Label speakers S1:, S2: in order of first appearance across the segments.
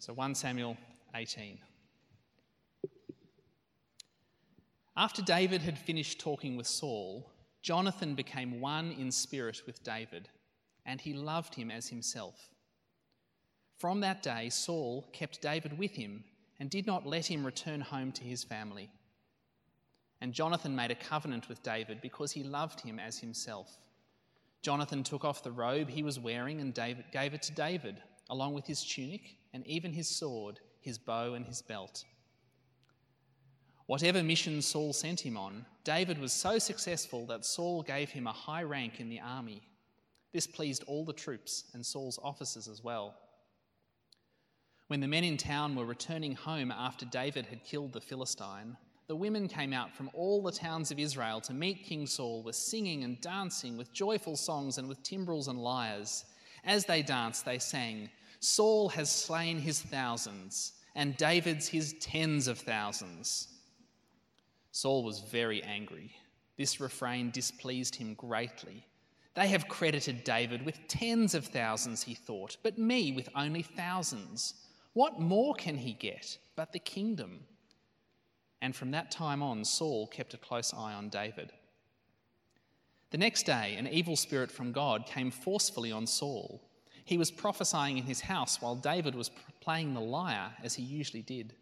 S1: So 1 Samuel 18. After David had finished talking with Saul, Jonathan became one in spirit with David, and he loved him as himself. From that day, Saul kept David with him and did not let him return home to his family. And Jonathan made a covenant with David because he loved him as himself. Jonathan took off the robe he was wearing and David gave it to David, along with his tunic and even his sword, his bow, and his belt. Whatever mission Saul sent him on, David was so successful that Saul gave him a high rank in the army. This pleased all the troops and Saul's officers as well. When the men in town were returning home after David had killed the Philistine, the women came out from all the towns of Israel to meet King Saul with singing and dancing, with joyful songs and with timbrels and lyres. As they danced, they sang, Saul has slain his thousands, and David's his tens of thousands. Saul was very angry. This refrain displeased him greatly. They have credited David with tens of thousands, he thought, but me with only thousands. What more can he get but the kingdom? and from that time on, Saul kept a close eye on David. The next day, an evil spirit from God came forcefully on Saul. He was prophesying in his house while David was playing the lyre, as he usually did.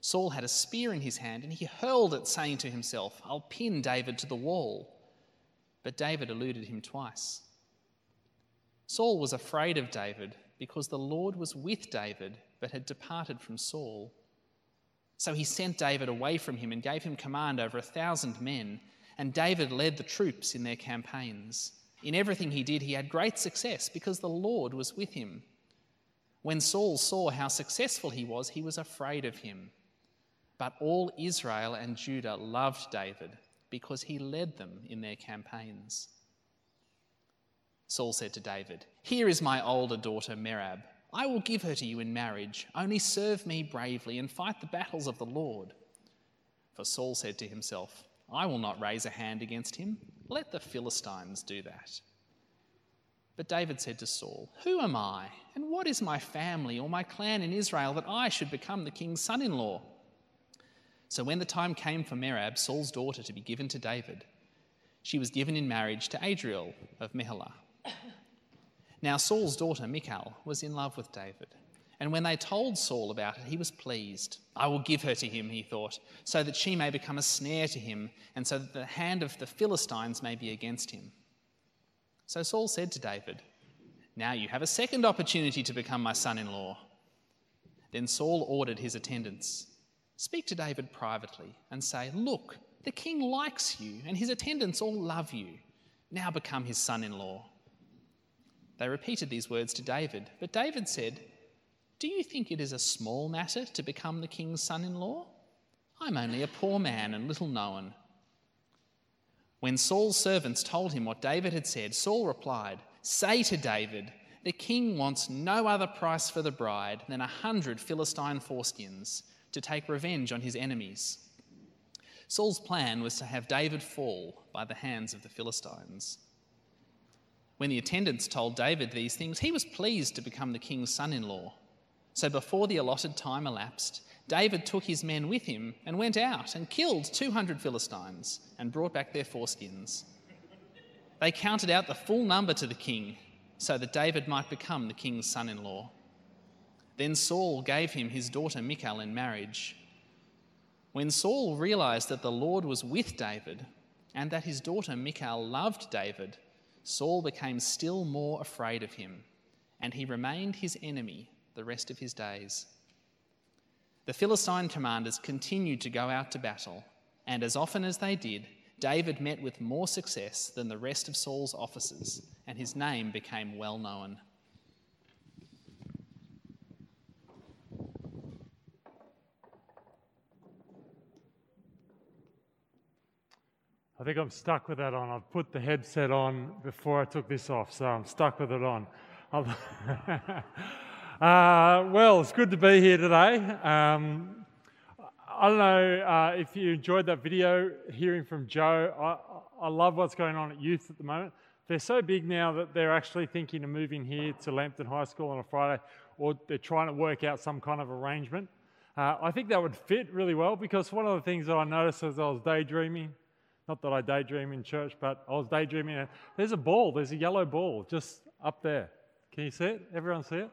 S1: Saul had a spear in his hand, and he hurled it, saying to himself, I'll pin David to the wall. But David eluded him twice. Saul was afraid of David because the Lord was with David, but had departed from Saul. So he sent David away from him and gave him command over a thousand men, and David led the troops in their campaigns. In everything he did, he had great success because the Lord was with him. When Saul saw how successful he was, he was afraid of him. But all Israel and Judah loved David because he led them in their campaigns. Saul said to David, Here is my older daughter Merab. I will give her to you in marriage. Only serve me bravely and fight the battles of the Lord. For Saul said to himself, I will not raise a hand against him. Let the Philistines do that. But David said to Saul, Who am I, and what is my family or my clan in Israel that I should become the king's son in law? So when the time came for Merab, Saul's daughter, to be given to David, she was given in marriage to Adriel of Meholah. Now, Saul's daughter, Michal, was in love with David. And when they told Saul about it, he was pleased. I will give her to him, he thought, so that she may become a snare to him, and so that the hand of the Philistines may be against him. So Saul said to David, Now you have a second opportunity to become my son in law. Then Saul ordered his attendants Speak to David privately and say, Look, the king likes you, and his attendants all love you. Now become his son in law. They repeated these words to David, but David said, Do you think it is a small matter to become the king's son in law? I'm only a poor man and little known. When Saul's servants told him what David had said, Saul replied, Say to David, the king wants no other price for the bride than a hundred Philistine foreskins to take revenge on his enemies. Saul's plan was to have David fall by the hands of the Philistines. When the attendants told David these things, he was pleased to become the king's son in law. So before the allotted time elapsed, David took his men with him and went out and killed 200 Philistines and brought back their foreskins. They counted out the full number to the king so that David might become the king's son in law. Then Saul gave him his daughter Michal in marriage. When Saul realized that the Lord was with David and that his daughter Michal loved David, Saul became still more afraid of him, and he remained his enemy the rest of his days. The Philistine commanders continued to go out to battle, and as often as they did, David met with more success than the rest of Saul's officers, and his name became well known.
S2: I think I'm stuck with that on. I've put the headset on before I took this off, so I'm stuck with it on. uh, well, it's good to be here today. Um, I don't know uh, if you enjoyed that video, hearing from Joe. I, I love what's going on at youth at the moment. They're so big now that they're actually thinking of moving here to Lambton High School on a Friday or they're trying to work out some kind of arrangement. Uh, I think that would fit really well because one of the things that I noticed as I was daydreaming, not that I daydream in church, but I was daydreaming, and there's a ball, there's a yellow ball just up there. Can you see it? Everyone see it?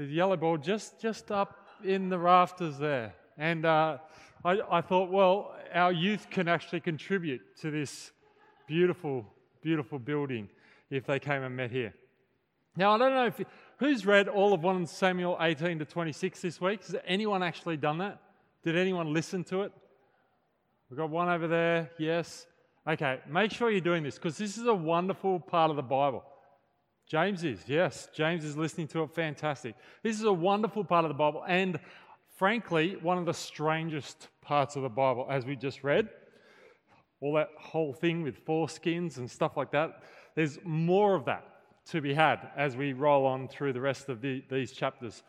S2: A yellow ball just, just up in the rafters there. And uh, I, I thought, well, our youth can actually contribute to this beautiful, beautiful building if they came and met here. Now, I don't know if who's read all of 1 Samuel 18 to 26 this week. Has anyone actually done that? Did anyone listen to it? We've got one over there. Yes. Okay, make sure you're doing this because this is a wonderful part of the Bible. James is, yes. James is listening to it. Fantastic. This is a wonderful part of the Bible and, frankly, one of the strangest parts of the Bible, as we just read. All that whole thing with foreskins and stuff like that. There's more of that to be had as we roll on through the rest of the, these chapters.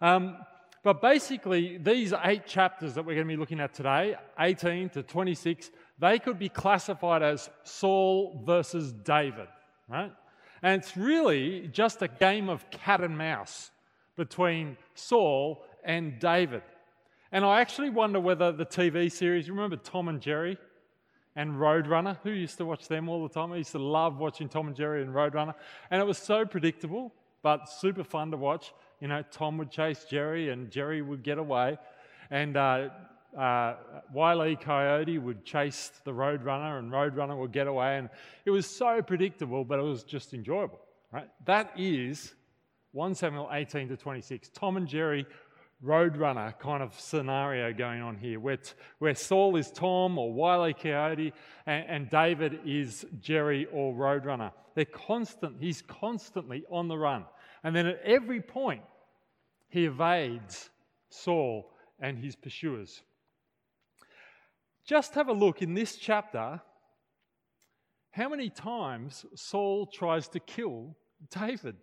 S2: Um, but basically, these eight chapters that we're going to be looking at today, 18 to 26, they could be classified as Saul versus David, right? And it's really just a game of cat and mouse between Saul and David. And I actually wonder whether the TV series, you remember Tom and Jerry? and Roadrunner. Who used to watch them all the time? I used to love watching Tom and Jerry and Roadrunner. And it was so predictable, but super fun to watch. You know, Tom would chase Jerry and Jerry would get away. And uh, uh, Wile E. Coyote would chase the Roadrunner and Roadrunner would get away. And it was so predictable, but it was just enjoyable. Right? That is 1 Samuel 18 to 26. Tom and Jerry Roadrunner kind of scenario going on here, where, t- where Saul is Tom or Wile Coyote and, and David is Jerry or Roadrunner. They're constant, he's constantly on the run. And then at every point, he evades Saul and his pursuers. Just have a look in this chapter how many times Saul tries to kill David.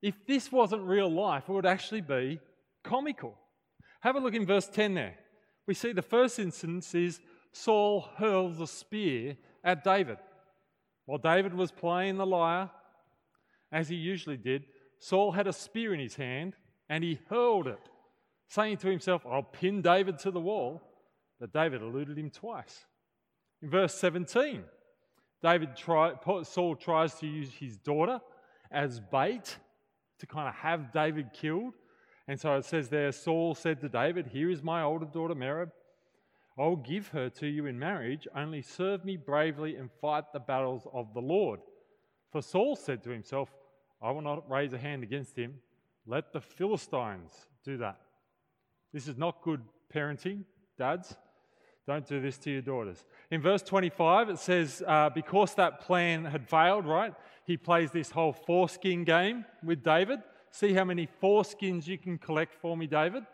S2: If this wasn't real life, it would actually be comical. Have a look in verse 10 there. We see the first instance is Saul hurls a spear at David. While David was playing the lyre, as he usually did, Saul had a spear in his hand and he hurled it, saying to himself, I'll pin David to the wall. But David eluded him twice. In verse 17, David try, Saul tries to use his daughter as bait to kind of have David killed. And so it says there Saul said to David, Here is my older daughter Merab. I'll give her to you in marriage, only serve me bravely and fight the battles of the Lord. For Saul said to himself, I will not raise a hand against him. Let the Philistines do that. This is not good parenting, dads. Don't do this to your daughters. In verse 25, it says, uh, because that plan had failed, right? He plays this whole foreskin game with David. See how many foreskins you can collect for me, David?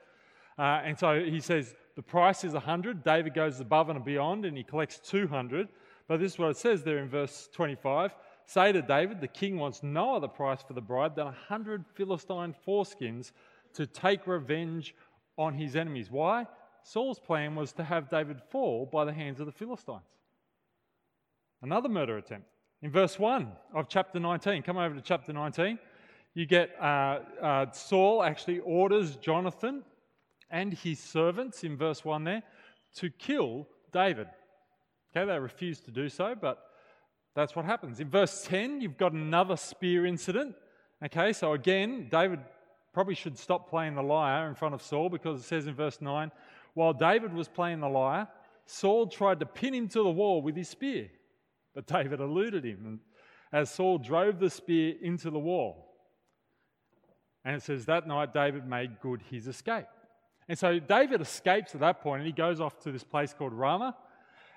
S2: Uh, and so he says, the price is 100. David goes above and beyond and he collects 200. But this is what it says there in verse 25. Say to David, the king wants no other price for the bride than 100 Philistine foreskins to take revenge on his enemies. Why? Saul's plan was to have David fall by the hands of the Philistines. Another murder attempt. In verse 1 of chapter 19, come over to chapter 19 you get uh, uh, Saul actually orders Jonathan and his servants in verse 1 there to kill David. Okay, they refuse to do so, but that's what happens. In verse 10, you've got another spear incident. Okay, so again, David probably should stop playing the lyre in front of Saul because it says in verse 9, while David was playing the lyre, Saul tried to pin him to the wall with his spear, but David eluded him as Saul drove the spear into the wall. And it says, That night David made good his escape. And so David escapes at that point and he goes off to this place called Ramah.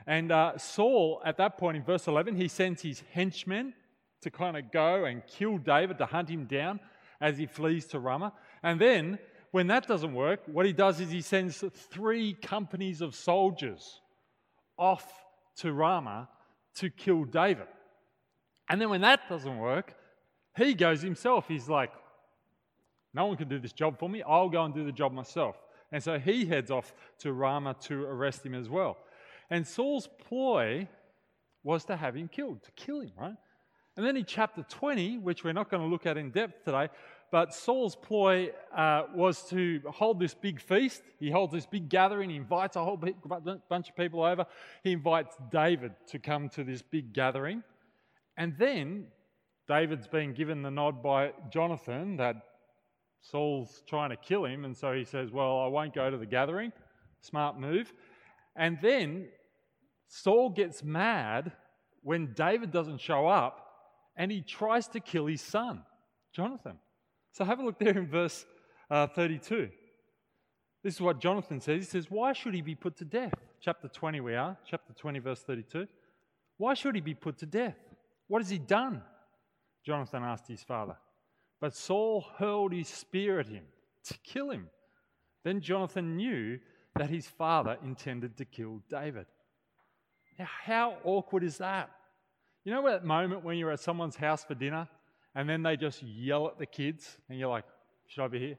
S2: And uh, Saul, at that point in verse 11, he sends his henchmen to kind of go and kill David, to hunt him down as he flees to Ramah. And then, when that doesn't work, what he does is he sends three companies of soldiers off to Ramah to kill David. And then, when that doesn't work, he goes himself. He's like, no one can do this job for me. I'll go and do the job myself. And so he heads off to Ramah to arrest him as well. And Saul's ploy was to have him killed, to kill him, right? And then in chapter 20, which we're not going to look at in depth today, but Saul's ploy uh, was to hold this big feast. He holds this big gathering. He invites a whole bunch of people over. He invites David to come to this big gathering. And then David's been given the nod by Jonathan that Saul's trying to kill him. And so he says, Well, I won't go to the gathering. Smart move. And then Saul gets mad when David doesn't show up and he tries to kill his son, Jonathan. So have a look there in verse uh, 32. This is what Jonathan says. He says, Why should he be put to death? Chapter 20, we are. Chapter 20, verse 32. Why should he be put to death? What has he done? Jonathan asked his father. But Saul hurled his spear at him to kill him. Then Jonathan knew that his father intended to kill David. Now, how awkward is that? You know that moment when you're at someone's house for dinner and then they just yell at the kids and you're like, should I be here?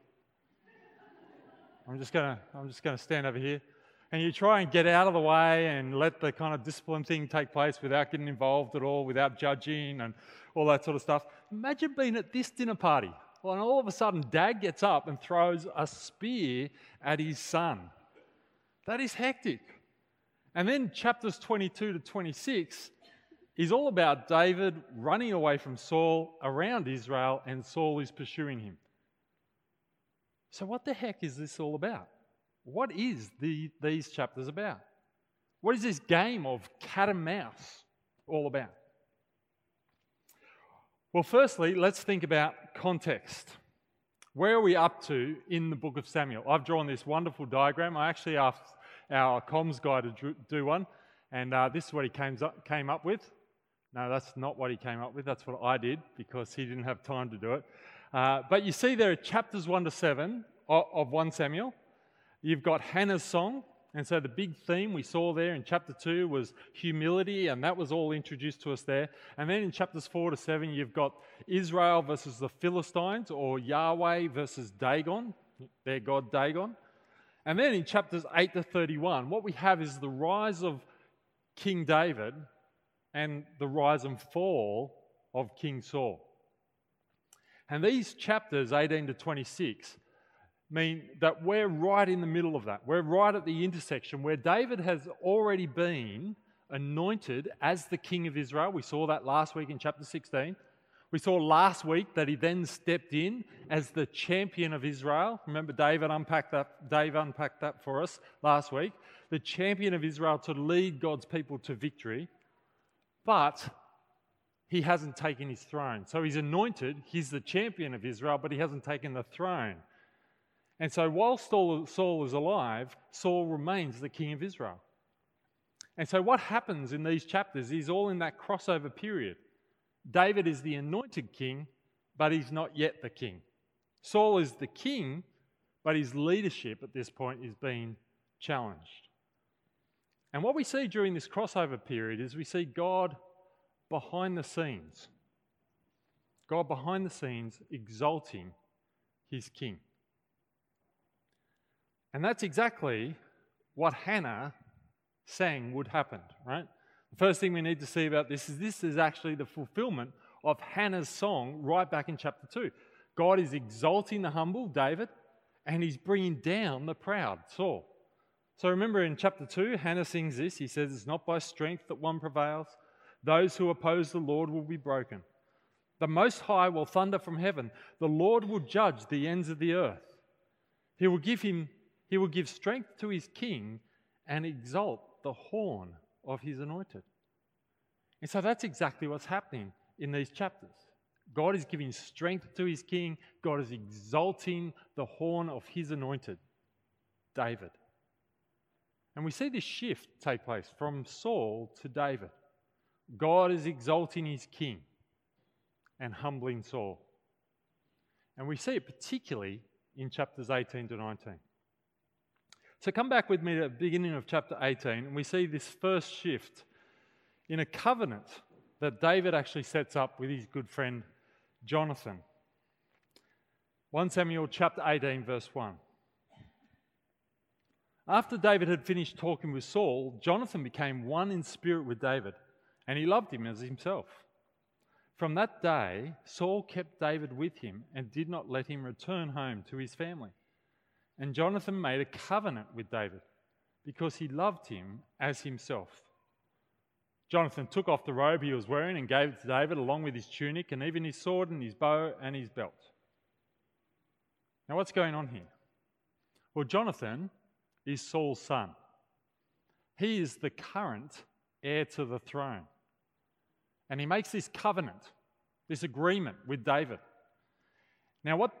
S2: I'm just gonna, I'm just gonna stand over here. And you try and get out of the way and let the kind of discipline thing take place without getting involved at all, without judging and all that sort of stuff. Imagine being at this dinner party. Well, and all of a sudden, dad gets up and throws a spear at his son. That is hectic. And then chapters 22 to 26 is all about David running away from Saul around Israel, and Saul is pursuing him. So, what the heck is this all about? What is the, these chapters about? What is this game of cat and mouse all about? Well, firstly, let's think about context. Where are we up to in the book of Samuel? I've drawn this wonderful diagram. I actually asked our comms guy to do one. And uh, this is what he came up, came up with. No, that's not what he came up with. That's what I did because he didn't have time to do it. Uh, but you see, there are chapters 1 to 7 of, of 1 Samuel. You've got Hannah's song. And so the big theme we saw there in chapter 2 was humility, and that was all introduced to us there. And then in chapters 4 to 7, you've got Israel versus the Philistines, or Yahweh versus Dagon, their god Dagon. And then in chapters 8 to 31, what we have is the rise of King David and the rise and fall of King Saul. And these chapters, 18 to 26, mean that we're right in the middle of that. We're right at the intersection where David has already been anointed as the king of Israel. We saw that last week in chapter 16. We saw last week that he then stepped in as the champion of Israel. Remember, David unpacked that, Dave unpacked that for us last week. The champion of Israel to lead God's people to victory. But he hasn't taken his throne. So he's anointed, he's the champion of Israel, but he hasn't taken the throne. And so while Saul is alive, Saul remains the king of Israel. And so what happens in these chapters is all in that crossover period. David is the anointed king, but he's not yet the king. Saul is the king, but his leadership at this point is being challenged. And what we see during this crossover period is we see God behind the scenes. God behind the scenes exalting his king. And that's exactly what Hannah sang would happen, right? The first thing we need to see about this is this is actually the fulfillment of Hannah's song right back in chapter 2. God is exalting the humble, David, and he's bringing down the proud, Saul. So remember in chapter 2, Hannah sings this. He says, It's not by strength that one prevails. Those who oppose the Lord will be broken. The Most High will thunder from heaven. The Lord will judge the ends of the earth. He will give him, he will give strength to his king and exalt the horn of his anointed. And so that's exactly what's happening in these chapters. God is giving strength to his king, God is exalting the horn of his anointed, David. And we see this shift take place from Saul to David. God is exalting his king and humbling Saul. And we see it particularly in chapters 18 to 19. So come back with me to the beginning of chapter 18, and we see this first shift in a covenant that David actually sets up with his good friend Jonathan. 1 Samuel chapter 18, verse 1. After David had finished talking with Saul, Jonathan became one in spirit with David, and he loved him as himself. From that day, Saul kept David with him and did not let him return home to his family. And Jonathan made a covenant with David because he loved him as himself. Jonathan took off the robe he was wearing and gave it to David, along with his tunic and even his sword and his bow and his belt. Now, what's going on here? Well, Jonathan is Saul's son. He is the current heir to the throne. And he makes this covenant, this agreement with David. Now, what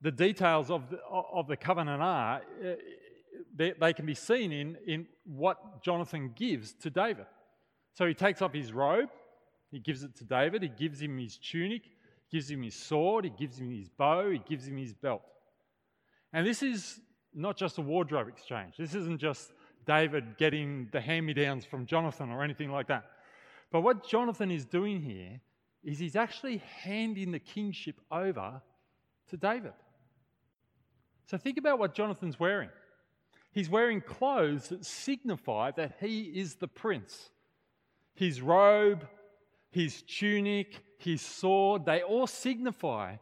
S2: the details of the, of the covenant are, eh, they, they can be seen in, in what Jonathan gives to David. So he takes off his robe, he gives it to David, he gives him his tunic, gives him his sword, he gives him his bow, he gives him his belt. And this is not just a wardrobe exchange. This isn't just David getting the hand me downs from Jonathan or anything like that. But what Jonathan is doing here is he's actually handing the kingship over to David. So think about what Jonathan's wearing. He's wearing clothes that signify that he is the prince. His robe, his tunic, his sword, they all signify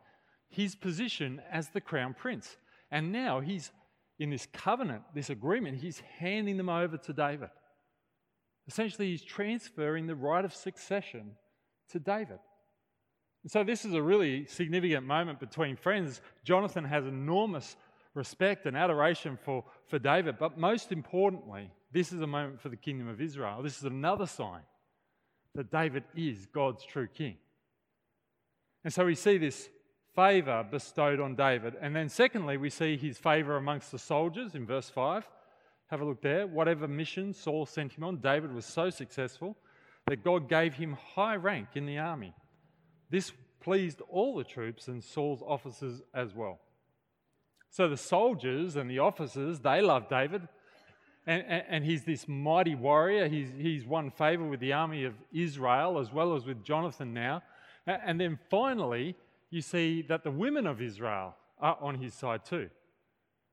S2: his position as the crown prince. And now he's in this covenant, this agreement, he's handing them over to David. Essentially, he's transferring the right of succession to David. And so, this is a really significant moment between friends. Jonathan has enormous respect and adoration for, for David, but most importantly, this is a moment for the kingdom of Israel. This is another sign that David is God's true king. And so we see this favor bestowed on David. And then, secondly, we see his favor amongst the soldiers in verse 5. Have a look there. Whatever mission Saul sent him on, David was so successful that God gave him high rank in the army. This pleased all the troops and Saul's officers as well. So the soldiers and the officers, they love David. And, and, and, he's this mighty warrior. He's, he's won favor with the army of Israel as well as with Jonathan now. And then finally, you see that the women of Israel are on his side too,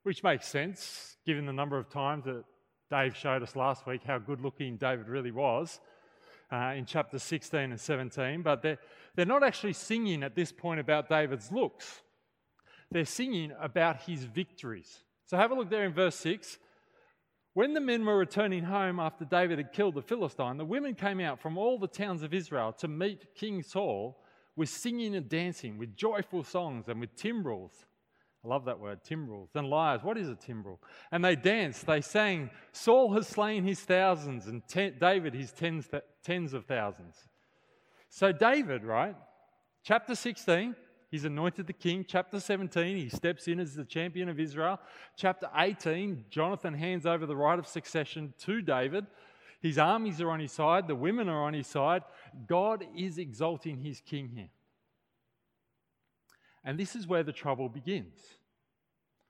S2: which makes sense given the number of times that Dave showed us last week how good looking David really was uh, in chapter 16 and 17. But they're, they're not actually singing at this point about David's looks, they're singing about his victories. So have a look there in verse 6. When the men were returning home after David had killed the Philistine, the women came out from all the towns of Israel to meet King Saul with singing and dancing, with joyful songs, and with timbrels. I love that word, timbrels. And lyres. What is a timbrel? And they danced, they sang, Saul has slain his thousands, and ten, David his tens, tens of thousands. So, David, right? Chapter 16, he's anointed the king. Chapter 17, he steps in as the champion of Israel. Chapter 18, Jonathan hands over the right of succession to David. His armies are on his side, the women are on his side. God is exalting his king here. And this is where the trouble begins.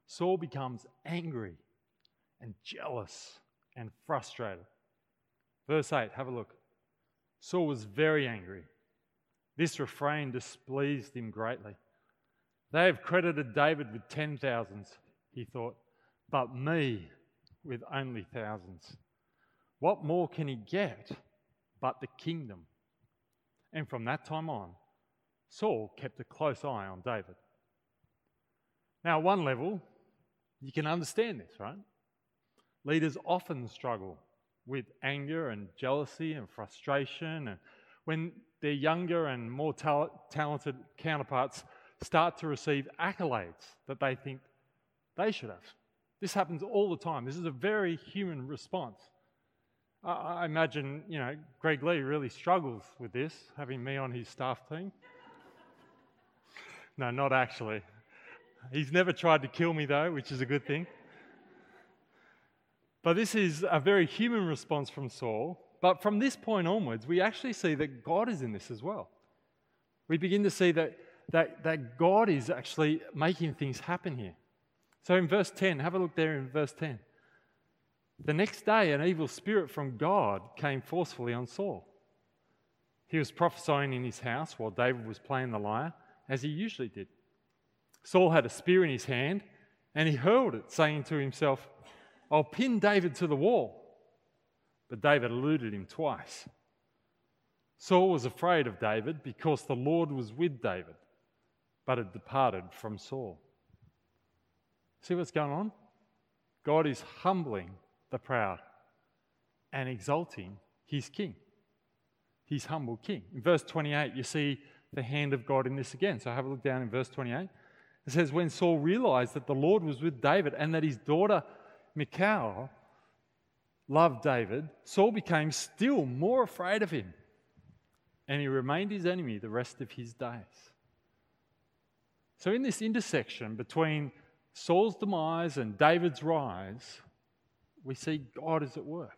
S2: Saul becomes angry and jealous and frustrated. Verse 8, have a look. Saul was very angry. This refrain displeased him greatly. They have credited David with ten thousands, he thought, but me with only thousands. What more can he get but the kingdom? And from that time on, Saul kept a close eye on David. Now, at one level, you can understand this, right? Leaders often struggle with anger and jealousy and frustration, and when their younger and more tal- talented counterparts start to receive accolades that they think they should have. This happens all the time. This is a very human response. I imagine, you know, Greg Lee really struggles with this, having me on his staff team. no, not actually. He's never tried to kill me, though, which is a good thing. But this is a very human response from Saul. But from this point onwards, we actually see that God is in this as well. We begin to see that, that, that God is actually making things happen here. So in verse 10, have a look there in verse 10. The next day, an evil spirit from God came forcefully on Saul. He was prophesying in his house while David was playing the lyre, as he usually did. Saul had a spear in his hand, and he hurled it, saying to himself, I'll pin David to the wall. But David eluded him twice. Saul was afraid of David because the Lord was with David, but had departed from Saul. See what's going on? God is humbling the proud and exalting his king, his humble king. In verse 28, you see the hand of God in this again. So have a look down in verse 28. It says, When Saul realized that the Lord was with David and that his daughter Michal loved David, Saul became still more afraid of him. And he remained his enemy the rest of his days. So, in this intersection between Saul's demise and David's rise, we see God is at work.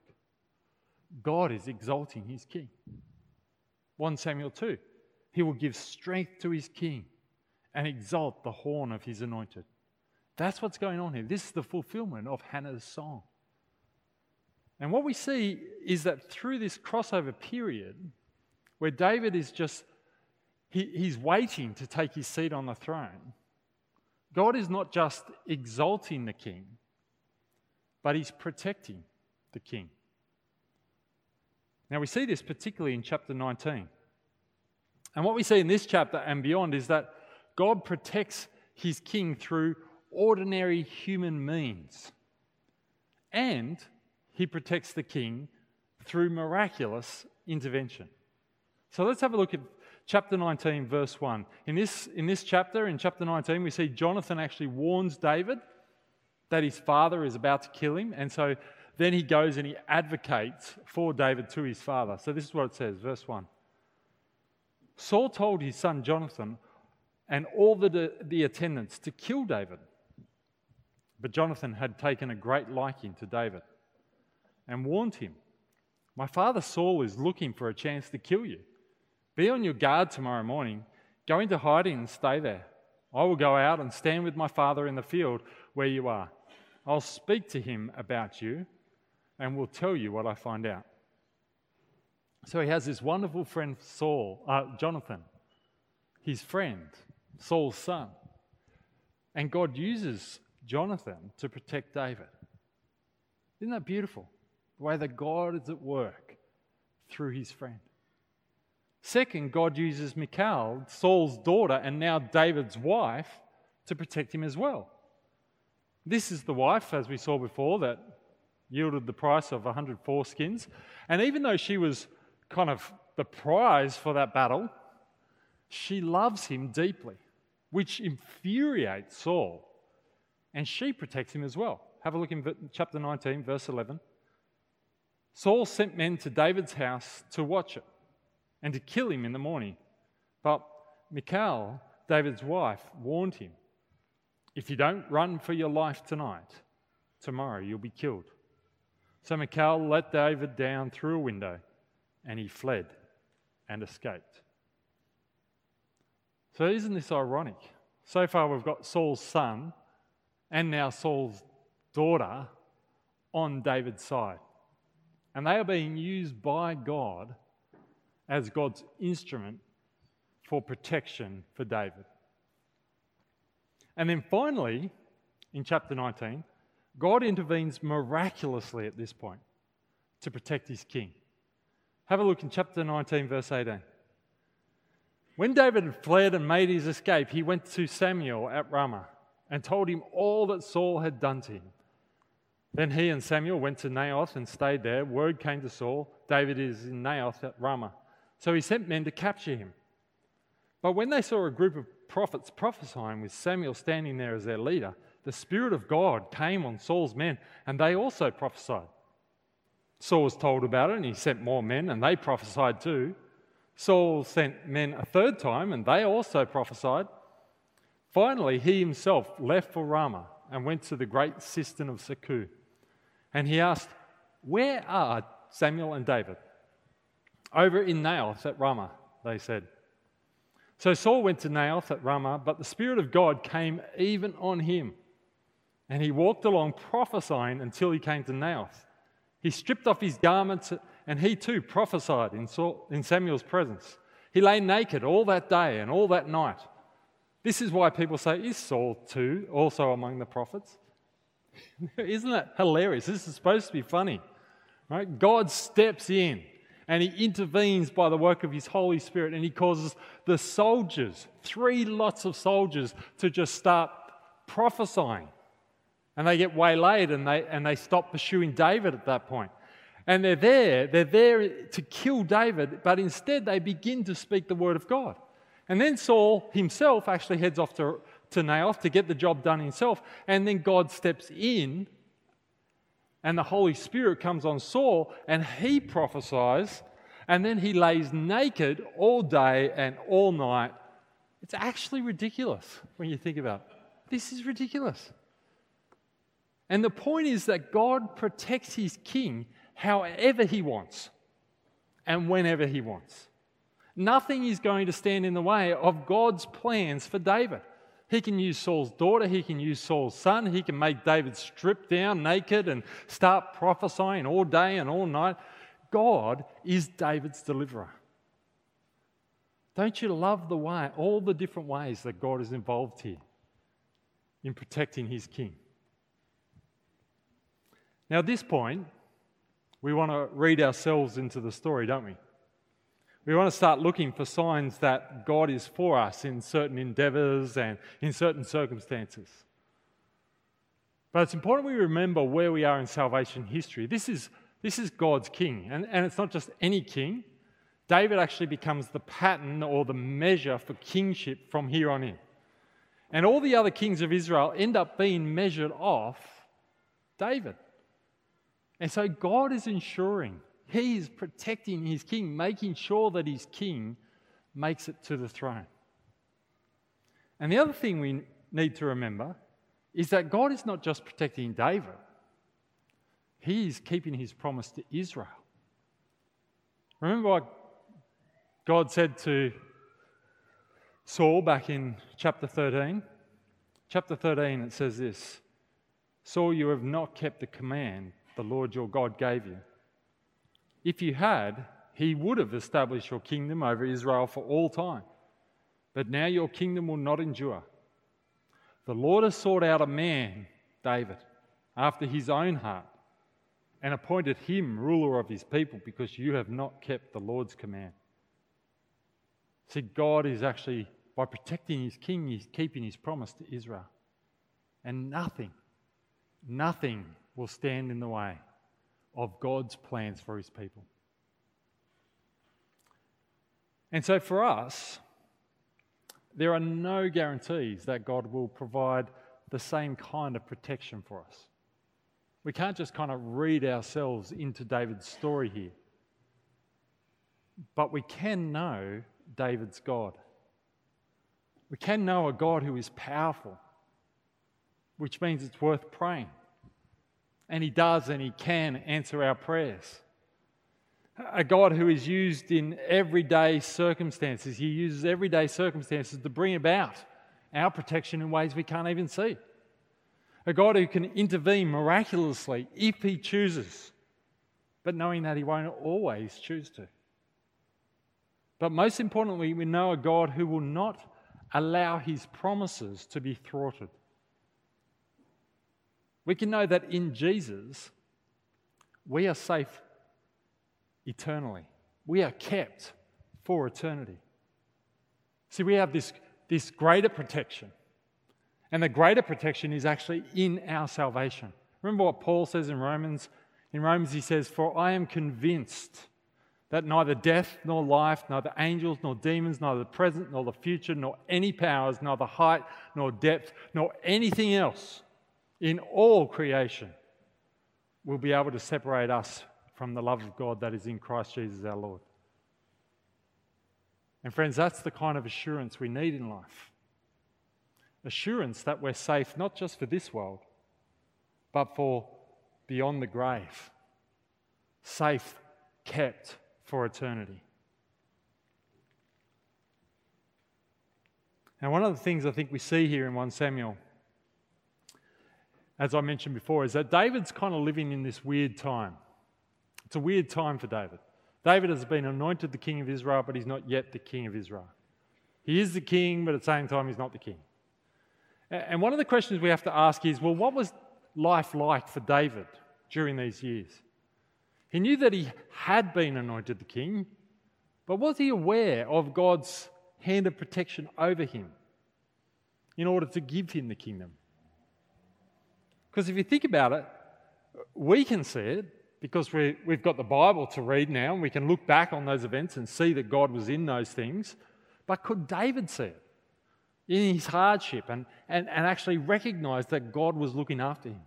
S2: God is exalting his king. 1 Samuel 2 He will give strength to his king and exalt the horn of his anointed. That's what's going on here. This is the fulfillment of Hannah's song. And what we see is that through this crossover period, where David is just, he, he's waiting to take his seat on the throne, God is not just exalting the king, but he's protecting the king. Now, we see this particularly in chapter 19. And what we see in this chapter and beyond is that God protects his king through ordinary human means. And he protects the king through miraculous intervention. So let's have a look at chapter 19, verse 1. In this, in this chapter, in chapter 19, we see Jonathan actually warns David that his father is about to kill him. And so then he goes and he advocates for David to his father. So this is what it says, verse 1. Saul told his son Jonathan and all the, the attendants to kill David. But Jonathan had taken a great liking to David and warned him My father Saul is looking for a chance to kill you. Be on your guard tomorrow morning. Go into hiding and stay there. I will go out and stand with my father in the field where you are. I'll speak to him about you and will tell you what I find out. So he has this wonderful friend, Saul, uh, Jonathan, his friend, Saul's son. And God uses Jonathan to protect David. Isn't that beautiful? The way that God is at work through his friend. Second, God uses Michal, Saul's daughter, and now David's wife, to protect him as well. This is the wife, as we saw before, that yielded the price of 100 foreskins. And even though she was kind of the prize for that battle, she loves him deeply, which infuriates Saul. And she protects him as well. Have a look in chapter 19, verse 11. Saul sent men to David's house to watch it and to kill him in the morning. But Michal, David's wife, warned him if you don't run for your life tonight, tomorrow you'll be killed. So Michal let David down through a window and he fled and escaped. So, isn't this ironic? So far, we've got Saul's son and now Saul's daughter on David's side. And they are being used by God as God's instrument for protection for David. And then finally, in chapter 19, God intervenes miraculously at this point to protect his king. Have a look in chapter 19, verse 18. When David had fled and made his escape, he went to Samuel at Ramah and told him all that Saul had done to him. Then he and Samuel went to Naioth and stayed there. Word came to Saul David is in Naioth at Ramah. So he sent men to capture him. But when they saw a group of prophets prophesying with Samuel standing there as their leader, the Spirit of God came on Saul's men, and they also prophesied. Saul was told about it, and he sent more men, and they prophesied too. Saul sent men a third time, and they also prophesied. Finally, he himself left for Ramah and went to the great cistern of Seku. And he asked, Where are Samuel and David? Over in Naioth at Ramah, they said. So Saul went to Naioth at Ramah, but the Spirit of God came even on him. And he walked along prophesying until he came to Naioth. He stripped off his garments and he too prophesied in, Saul, in Samuel's presence. He lay naked all that day and all that night. This is why people say, Is Saul too also among the prophets? Isn't that hilarious? This is supposed to be funny. Right? God steps in And he intervenes by the work of his Holy Spirit and he causes the soldiers, three lots of soldiers, to just start prophesying. And they get waylaid and they, and they stop pursuing David at that point. And they're there, they're there to kill David, but instead they begin to speak the word of God. And then Saul himself actually heads off to, to Naioth to get the job done himself. And then God steps in, and the Holy Spirit comes on Saul, and he prophesies, and then he lays naked all day and all night. It's actually ridiculous when you think about it. This is ridiculous. And the point is that God protects his king however he wants and whenever he wants. Nothing is going to stand in the way of God's plans for David. He can use Saul's daughter, he can use Saul's son, he can make David strip down naked and start prophesying all day and all night. God is David's deliverer. Don't you love the way, all the different ways that God is involved here in protecting his king? Now, at this point, we want to read ourselves into the story, don't we? We want to start looking for signs that God is for us in certain endeavors and in certain circumstances. But it's important we remember where we are in salvation history. This is, this is God's king, and, and it's not just any king. David actually becomes the pattern or the measure for kingship from here on in. And all the other kings of Israel end up being measured off David. And so God is ensuring, He is protecting His king, making sure that His king makes it to the throne. And the other thing we need to remember is that God is not just protecting David, He is keeping His promise to Israel. Remember what God said to Saul back in chapter 13? Chapter 13, it says this Saul, you have not kept the command the Lord your God gave you. If you had, he would have established your kingdom over Israel for all time. But now your kingdom will not endure. The Lord has sought out a man, David, after his own heart, and appointed him ruler of his people because you have not kept the Lord's command. See, God is actually, by protecting his king, he's keeping his promise to Israel. And nothing, nothing will stand in the way of God's plans for his people. And so for us, there are no guarantees that God will provide the same kind of protection for us. We can't just kind of read ourselves into David's story here. But we can know David's God. We can know a God who is powerful, which means it's worth praying. And He does and He can answer our prayers. A God who is used in everyday circumstances. He uses everyday circumstances to bring about our protection in ways we can't even see. A God who can intervene miraculously if He chooses, but knowing that He won't always choose to. But most importantly, we know a God who will not allow His promises to be thwarted. We can know that in Jesus, we are safe eternally. We are kept for eternity. See, we have this, this greater protection. And the greater protection is actually in our salvation. Remember what Paul says in Romans? In Romans, he says, For I am convinced that neither death nor life, neither angels nor demons, neither the present nor the future, nor any powers, neither height nor depth, nor anything else in all creation will be able to separate us from the love of God that is in Christ Jesus our Lord. And, friends, that's the kind of assurance we need in life. Assurance that we're safe not just for this world, but for beyond the grave. Safe, kept for eternity. Now, one of the things I think we see here in 1 Samuel as I mentioned before, is that David's kind of living in this weird time. It's a weird time for David. David has been anointed the king of Israel, but he's not yet the king of Israel. He is the king, but at the same time, he's not the king. And one of the questions we have to ask is well, what was life like for David during these years? He knew that he had been anointed the king, but was he aware of God's hand of protection over him in order to give him the kingdom? Because if you think about it, we can see it because we, we've got the Bible to read now and we can look back on those events and see that God was in those things. But could David see it in his hardship and, and, and actually recognize that God was looking after him?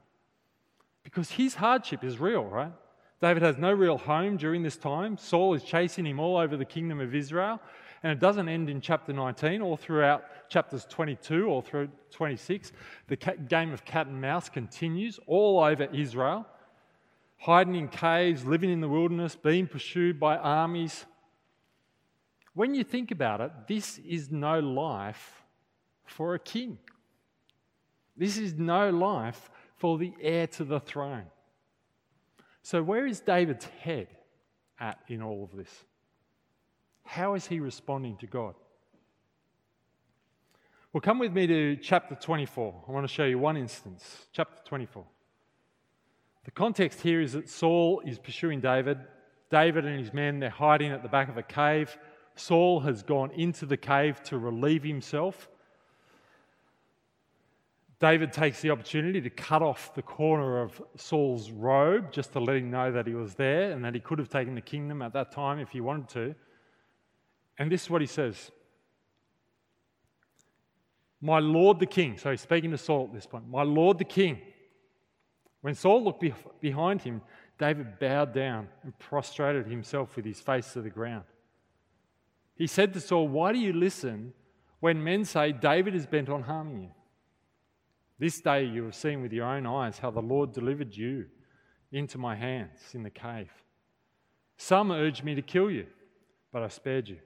S2: Because his hardship is real, right? David has no real home during this time. Saul is chasing him all over the kingdom of Israel. And it doesn't end in chapter 19, or throughout chapters 22 or through 26. The game of cat and mouse continues all over Israel, hiding in caves, living in the wilderness, being pursued by armies. When you think about it, this is no life for a king. This is no life for the heir to the throne. So, where is David's head at in all of this? How is he responding to God? Well, come with me to chapter 24. I want to show you one instance. Chapter 24. The context here is that Saul is pursuing David. David and his men, they're hiding at the back of a cave. Saul has gone into the cave to relieve himself. David takes the opportunity to cut off the corner of Saul's robe just to let him know that he was there and that he could have taken the kingdom at that time if he wanted to. And this is what he says My Lord the King, so he's speaking to Saul at this point, My Lord the King. When Saul looked behind him, David bowed down and prostrated himself with his face to the ground. He said to Saul, Why do you listen when men say David is bent on harming you? This day you have seen with your own eyes how the Lord delivered you into my hands in the cave. Some urged me to kill you, but I spared you.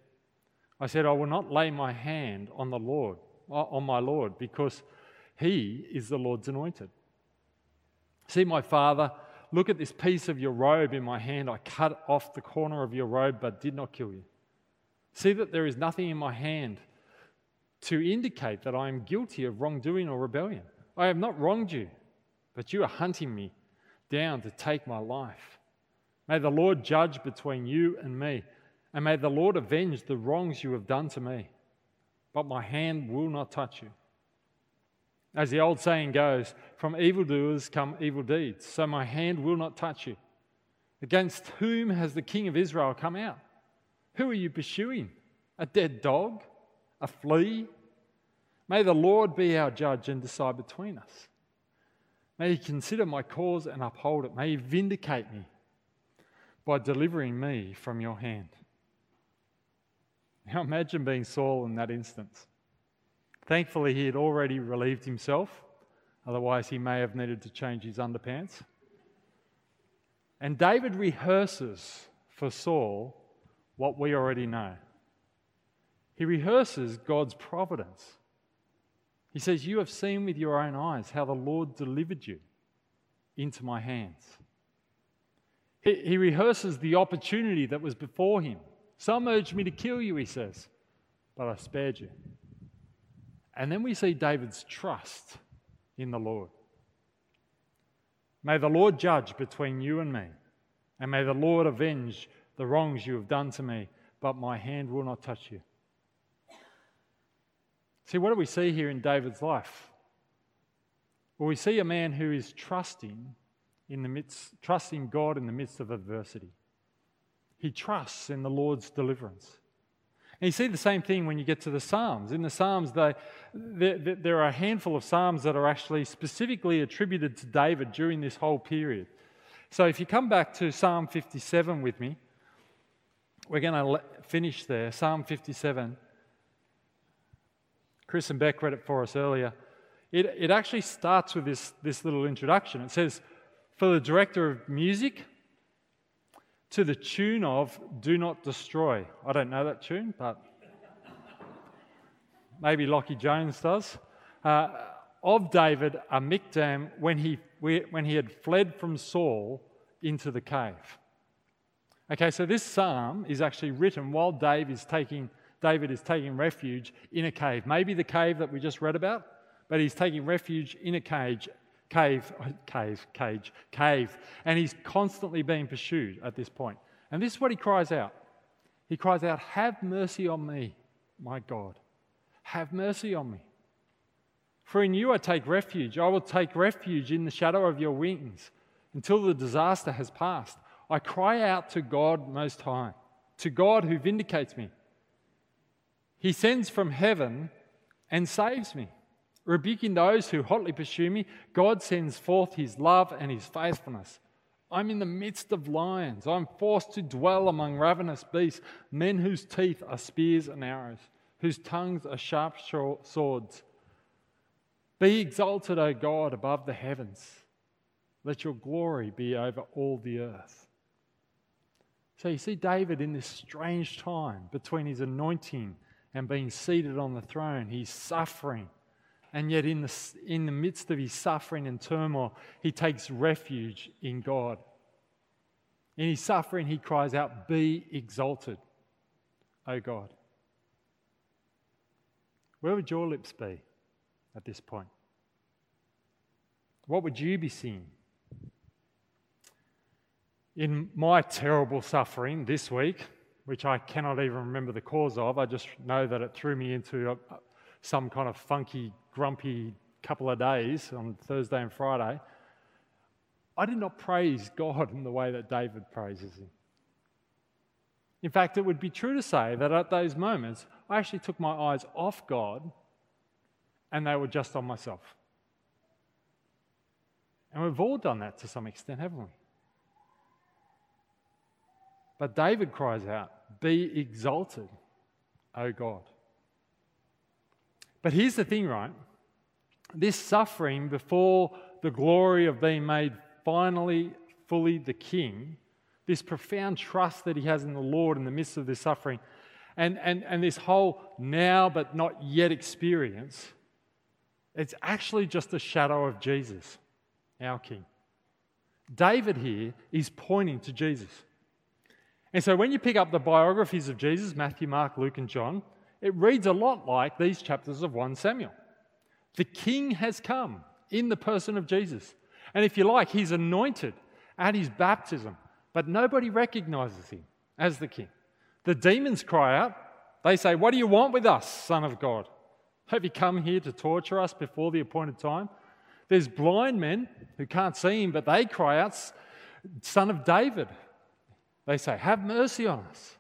S2: I said, I will not lay my hand on the Lord, uh, on my Lord, because he is the Lord's anointed. See, my father, look at this piece of your robe in my hand. I cut off the corner of your robe, but did not kill you. See that there is nothing in my hand to indicate that I am guilty of wrongdoing or rebellion. I have not wronged you, but you are hunting me down to take my life. May the Lord judge between you and me, and may the Lord avenge the wrongs you have done to me. But my hand will not touch you. As the old saying goes, from evildoers come evil deeds, so my hand will not touch you. Against whom has the king of Israel come out? Who are you pursuing? A dead dog? A flea? May the Lord be our judge and decide between us. May He consider my cause and uphold it. May He vindicate me by delivering me from your hand. Now imagine being Saul in that instance. Thankfully, he had already relieved himself, otherwise, he may have needed to change his underpants. And David rehearses for Saul what we already know. He rehearses God's providence. He says, You have seen with your own eyes how the Lord delivered you into my hands. He, he rehearses the opportunity that was before him. Some urged me to kill you, he says, but I spared you. And then we see David's trust in the Lord. May the Lord judge between you and me, and may the Lord avenge the wrongs you have done to me, but my hand will not touch you. See, what do we see here in David's life? Well, we see a man who is trusting in the midst, trusting God in the midst of adversity. He trusts in the Lord's deliverance. And you see the same thing when you get to the Psalms. In the Psalms, they, they, there are a handful of Psalms that are actually specifically attributed to David during this whole period. So if you come back to Psalm 57 with me, we're going to finish there. Psalm 57. Chris and Beck read it for us earlier. It, it actually starts with this, this little introduction. It says, For the director of music, to the tune of Do Not Destroy. I don't know that tune, but maybe Lockie Jones does. Uh, of David, a miktam, when he, when he had fled from Saul into the cave. Okay, so this psalm is actually written while Dave is taking David is taking refuge in a cave. Maybe the cave that we just read about, but he's taking refuge in a cage, cave, uh, cave, cage, cave, and he's constantly being pursued at this point. And this is what he cries out. He cries out, Have mercy on me, my God. Have mercy on me. For in you I take refuge. I will take refuge in the shadow of your wings until the disaster has passed. I cry out to God Most High, to God who vindicates me. He sends from heaven and saves me. Rebuking those who hotly pursue me, God sends forth his love and his faithfulness. I'm in the midst of lions. I'm forced to dwell among ravenous beasts, men whose teeth are spears and arrows, whose tongues are sharp swords. Be exalted, O God, above the heavens. Let your glory be over all the earth. So you see David in this strange time between his anointing and being seated on the throne. He's suffering. And yet, in the, in the midst of his suffering and turmoil, he takes refuge in God. In his suffering, he cries out, Be exalted, O God. Where would your lips be at this point? What would you be singing? In my terrible suffering this week, which I cannot even remember the cause of, I just know that it threw me into a, some kind of funky, grumpy couple of days on Thursday and Friday. I did not praise God in the way that David praises Him. In fact, it would be true to say that at those moments, I actually took my eyes off God and they were just on myself. And we've all done that to some extent, haven't we? But David cries out, Be exalted, O God. But here's the thing, right? This suffering before the glory of being made finally fully the king, this profound trust that he has in the Lord in the midst of this suffering, and, and, and this whole now but not yet experience, it's actually just a shadow of Jesus, our king. David here is pointing to Jesus. And so when you pick up the biographies of Jesus, Matthew, Mark, Luke, and John, it reads a lot like these chapters of 1 Samuel. The king has come in the person of Jesus. And if you like, he's anointed at his baptism, but nobody recognizes him as the king. The demons cry out. They say, What do you want with us, Son of God? Have you come here to torture us before the appointed time? There's blind men who can't see him, but they cry out, Son of David, they say, Have mercy on us.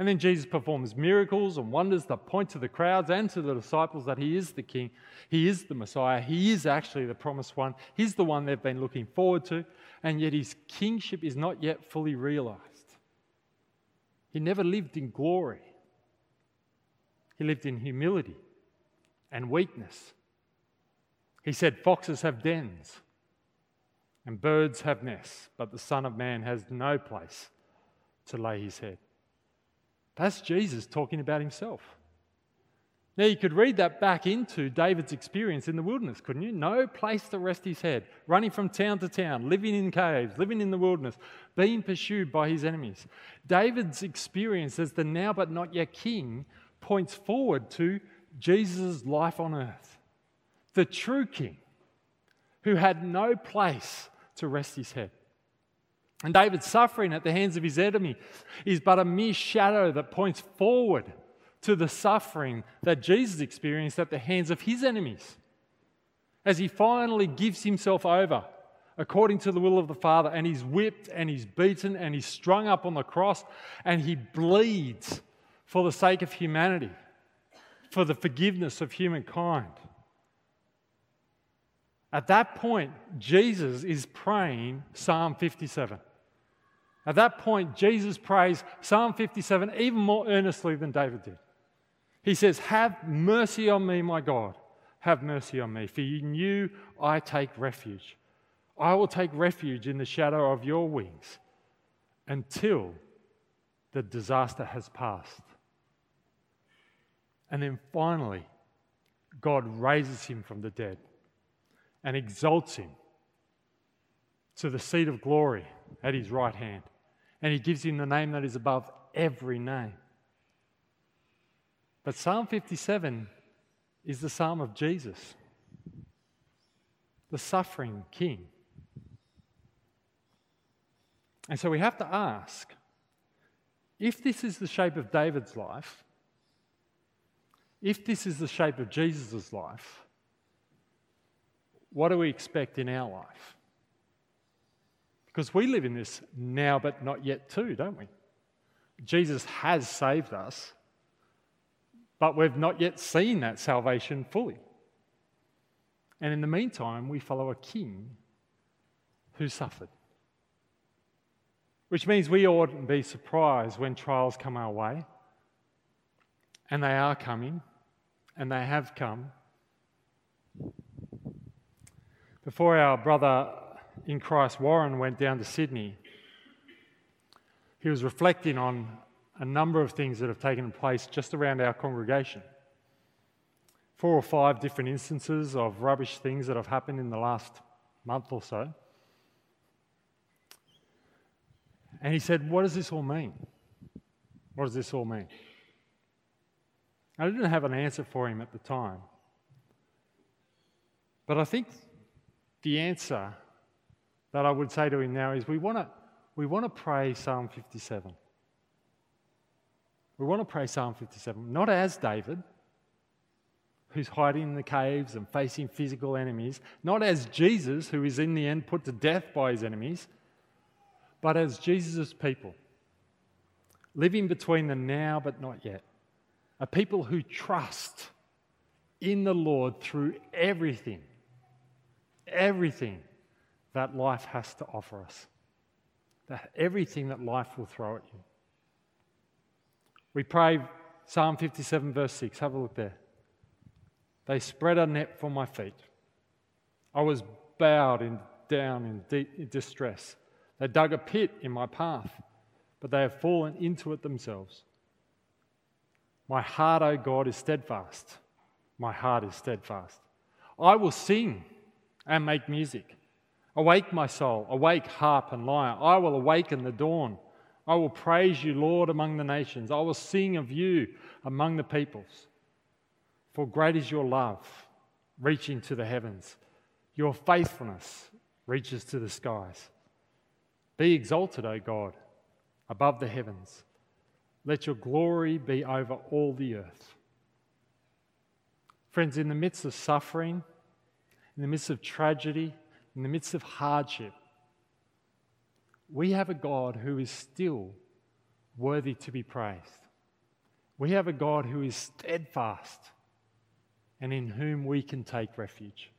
S2: And then Jesus performs miracles and wonders that point to the crowds and to the disciples that he is the king, he is the Messiah, he is actually the promised one, he's the one they've been looking forward to, and yet his kingship is not yet fully realized. He never lived in glory, he lived in humility and weakness. He said, Foxes have dens and birds have nests, but the Son of Man has no place to lay his head. That's Jesus talking about himself. Now, you could read that back into David's experience in the wilderness, couldn't you? No place to rest his head, running from town to town, living in caves, living in the wilderness, being pursued by his enemies. David's experience as the now but not yet king points forward to Jesus' life on earth, the true king who had no place to rest his head. And David's suffering at the hands of his enemy is but a mere shadow that points forward to the suffering that Jesus experienced at the hands of his enemies. As he finally gives himself over according to the will of the Father, and he's whipped and he's beaten and he's strung up on the cross and he bleeds for the sake of humanity, for the forgiveness of humankind. At that point, Jesus is praying Psalm 57. At that point, Jesus prays Psalm 57 even more earnestly than David did. He says, Have mercy on me, my God. Have mercy on me, for in you I take refuge. I will take refuge in the shadow of your wings until the disaster has passed. And then finally, God raises him from the dead and exalts him to the seat of glory at his right hand. And he gives him the name that is above every name. But Psalm 57 is the psalm of Jesus. the suffering king. And so we have to ask if this is the shape of David's life, if this is the shape of Jesus' life, what do we expect in our life? Because we live in this now but not yet too, don't we? Jesus has saved us, but we've not yet seen that salvation fully. And in the meantime, we follow a king who suffered. Which means we oughtn't be surprised when trials come our way. And they are coming, and they have come. Before our brother in Christ, Warren, went down to Sydney, he was reflecting on a number of things that have taken place just around our congregation. Four or five different instances of rubbish things that have happened in the last month or so. And he said, What does this all mean? What does this all mean? I didn't have an answer for him at the time. But I think the answer that I would say to him now is we want to we want to pray Psalm 57. We want to pray Psalm 57, not as David, who's hiding in the caves and facing physical enemies, not as Jesus, who is in the end put to death by his enemies, but as Jesus' people, living between the now but not yet. A people who trust in the Lord through everything, everything that life has to offer us that everything that life will throw at you. We pray Psalm 57, verse 6. Have a look there. They spread a net for my feet. I was bowed in, down in deep distress. They dug a pit in my path, but they have fallen into it themselves. My heart, O God, is steadfast. My heart is steadfast. I will sing and make music. Awake, my soul, awake, harp and lyre. I will awaken the dawn. I will praise you, Lord, among the nations. I will sing of you among the peoples. For great is your love, reaching to the heavens. Your faithfulness reaches to the skies. Be exalted, O God, above the heavens. Let your glory be over all the earth. Friends, in the midst of suffering, in the midst of tragedy, in the midst of hardship, we have a God who is still worthy to be praised. We have a God who is steadfast and in whom we can take refuge.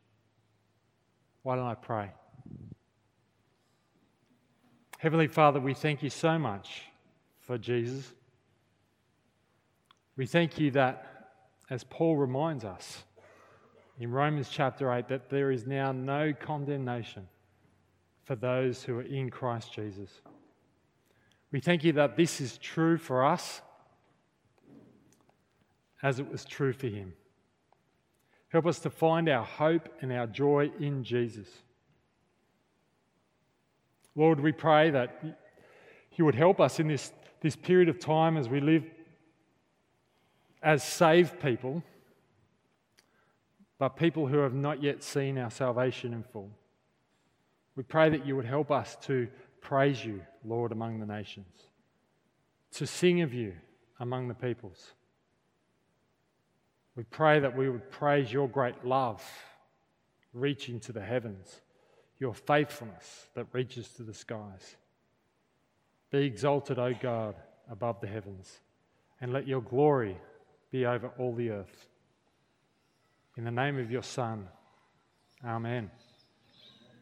S2: Why don't I pray? Heavenly Father, we thank you so much for Jesus. We thank you that, as Paul reminds us, in Romans chapter 8 that there is now no condemnation for those who are in Christ Jesus. We thank you that this is true for us as it was true for him. Help us to find our hope and our joy in Jesus. Lord, we pray that you would help us in this, this period of time as we live as saved people but people who have not yet seen our salvation in full. We pray that you would help us to praise you, Lord, among the nations, to sing of you among the peoples. We pray that we would praise your great love reaching to the heavens, your faithfulness that reaches to the skies. Be exalted, O God, above the heavens, and let your glory be over all the earth. In the name of your Son, Amen.